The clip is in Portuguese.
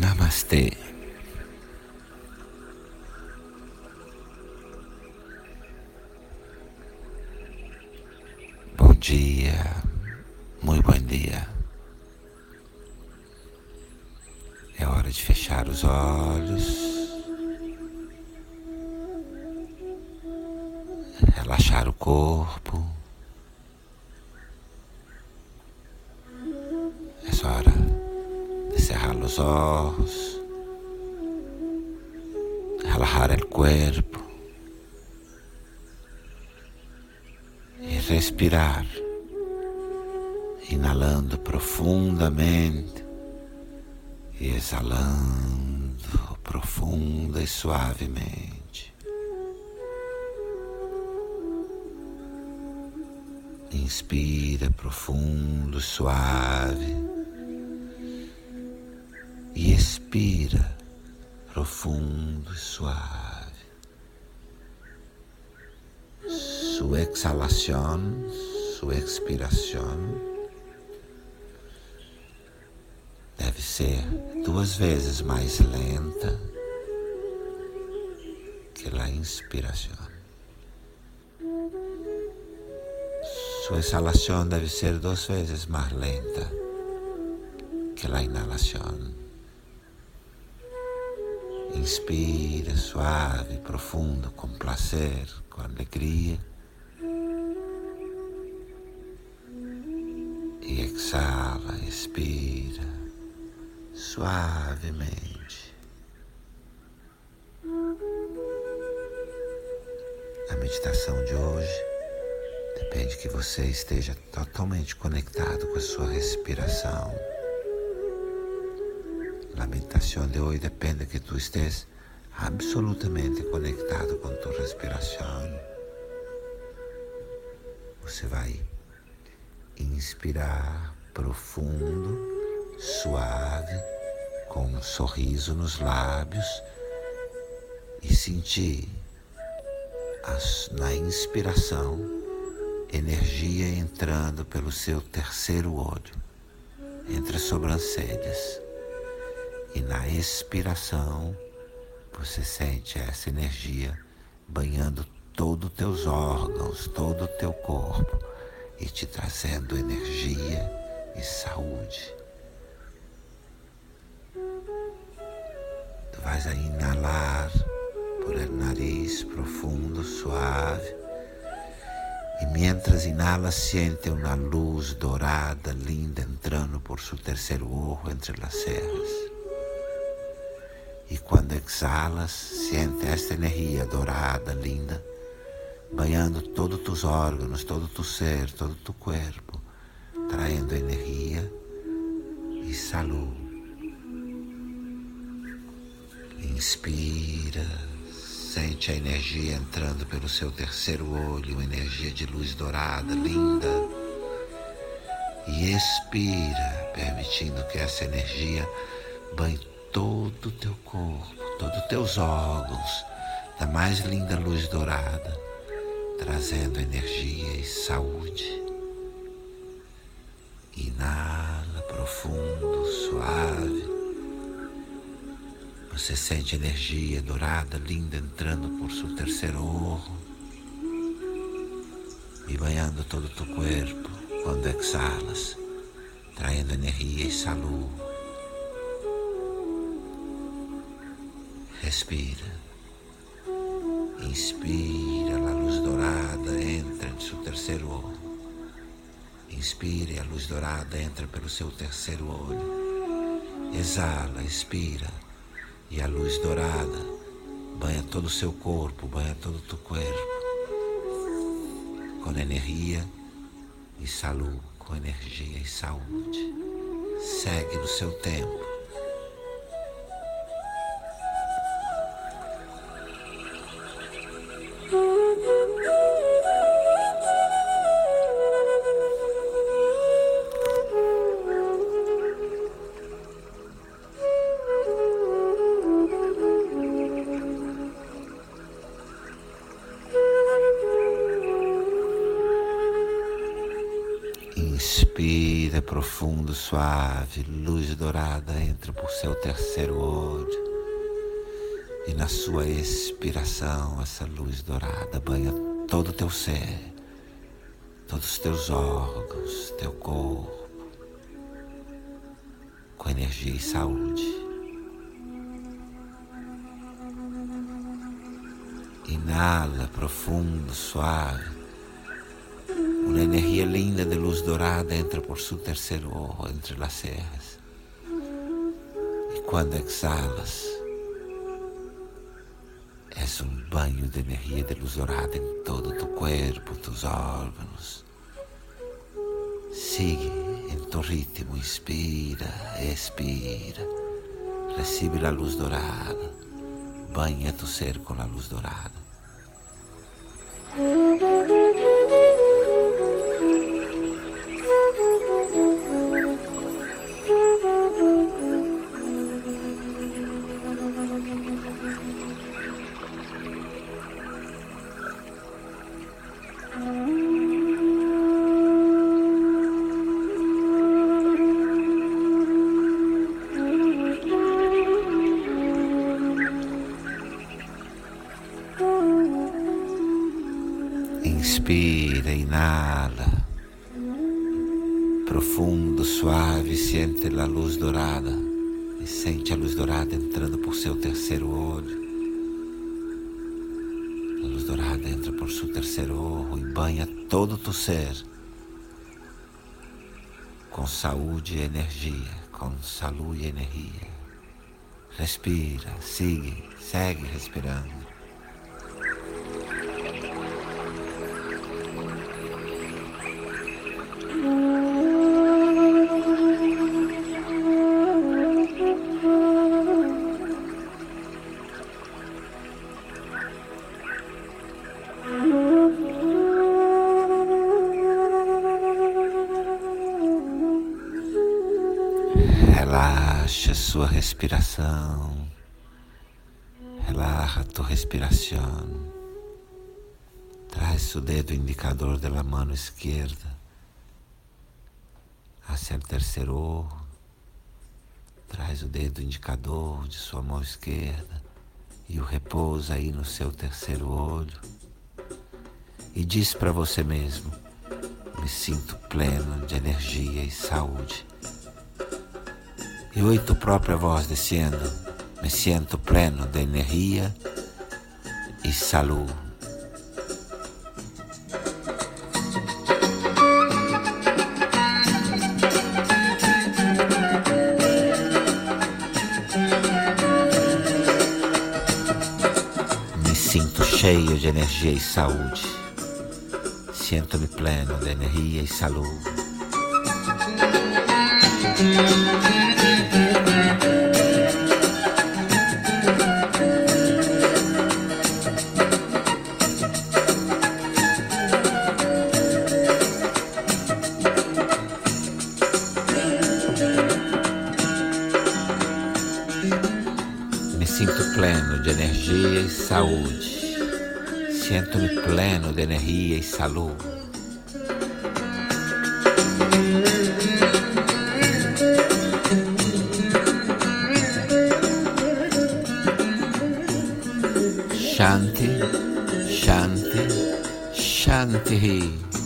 Namastê. Bom dia, muito bom dia. É hora de fechar os olhos, relaxar o corpo. Cerrar os olhos, relajar o corpo e respirar, inalando profundamente e exalando profunda e suavemente. Inspira profundo, suave expira profundo e suave. Sua exhalação, sua expiração deve ser duas vezes mais lenta que a inspiração. Sua exhalação deve ser duas vezes mais lenta que a inhalação. Inspira suave, profundo, com prazer, com alegria. E exala, expira suavemente. A meditação de hoje depende que você esteja totalmente conectado com a sua respiração. A meditação de hoje depende que tu estés absolutamente conectado com tua respiração. Você vai inspirar profundo, suave com um sorriso nos lábios e sentir as, na inspiração energia entrando pelo seu terceiro olho, entre as sobrancelhas. E na expiração, você sente essa energia banhando todos os teus órgãos, todo o teu corpo e te trazendo energia e saúde. Vas a inalar por el nariz profundo, suave. E mientras inala, siente uma luz dourada, linda, entrando por seu terceiro olho entre as cejas. E quando exalas, siente esta energia dourada, linda, banhando todos tus órgãos, todo tu ser, todo tu corpo, traindo energia e saúde. Inspira, sente a energia entrando pelo seu terceiro olho, uma energia de luz dourada, linda. E expira, permitindo que essa energia banhe todo o teu corpo, todos os teus órgãos, da mais linda luz dourada, trazendo energia e saúde. Inala profundo, suave. Você sente energia dourada, linda, entrando por seu terceiro olho e banhando todo o teu corpo quando exalas, traindo energia e saúde. Respira. Inspira, a luz dourada entra em seu terceiro olho. Inspire, a luz dourada entra pelo seu terceiro olho. Exala, expira e a luz dourada banha todo o seu corpo, banha todo o teu corpo, com energia e saúde, com energia e saúde. Segue no seu tempo. Inspira profundo, suave, luz dourada entra por seu terceiro olho. E na sua expiração, essa luz dourada banha todo o teu ser, todos os teus órgãos, teu corpo, com energia e saúde. Inala profundo, suave. Uma energia linda de luz dourada entra por seu terceiro ojo entre as cejas. E quando exalas, és um banho de energia de luz dourada em todo o teu corpo, tus órgãos. Sigue em tu ritmo, inspira, expira. Recebe a luz dourada, banha tu ser com a luz dourada. Inspira, inala. Profundo, suave, sente a luz dourada. E sente a luz dourada entrando por seu terceiro olho. A luz dourada entra por seu terceiro olho e banha todo o teu ser. Com saúde e energia, com saúde e energia. Respira, sigue, segue respirando. Relaxa sua respiração. Relaxa tua respiração. Traz o dedo indicador da mão esquerda hacia o terceiro olho. Traz o dedo indicador de sua mão esquerda e o repousa aí no seu terceiro olho. E diz para você mesmo: me sinto pleno de energia e saúde. E oi tu própria voz dizendo: me sinto pleno de energia e saúde. Me sinto cheio de energia e saúde. Sinto-me pleno de energia e saúde. Me sinto pleno de energia e saúde. Sinto-me pleno de energia e saúde. Shanti, Shanti, Shanti.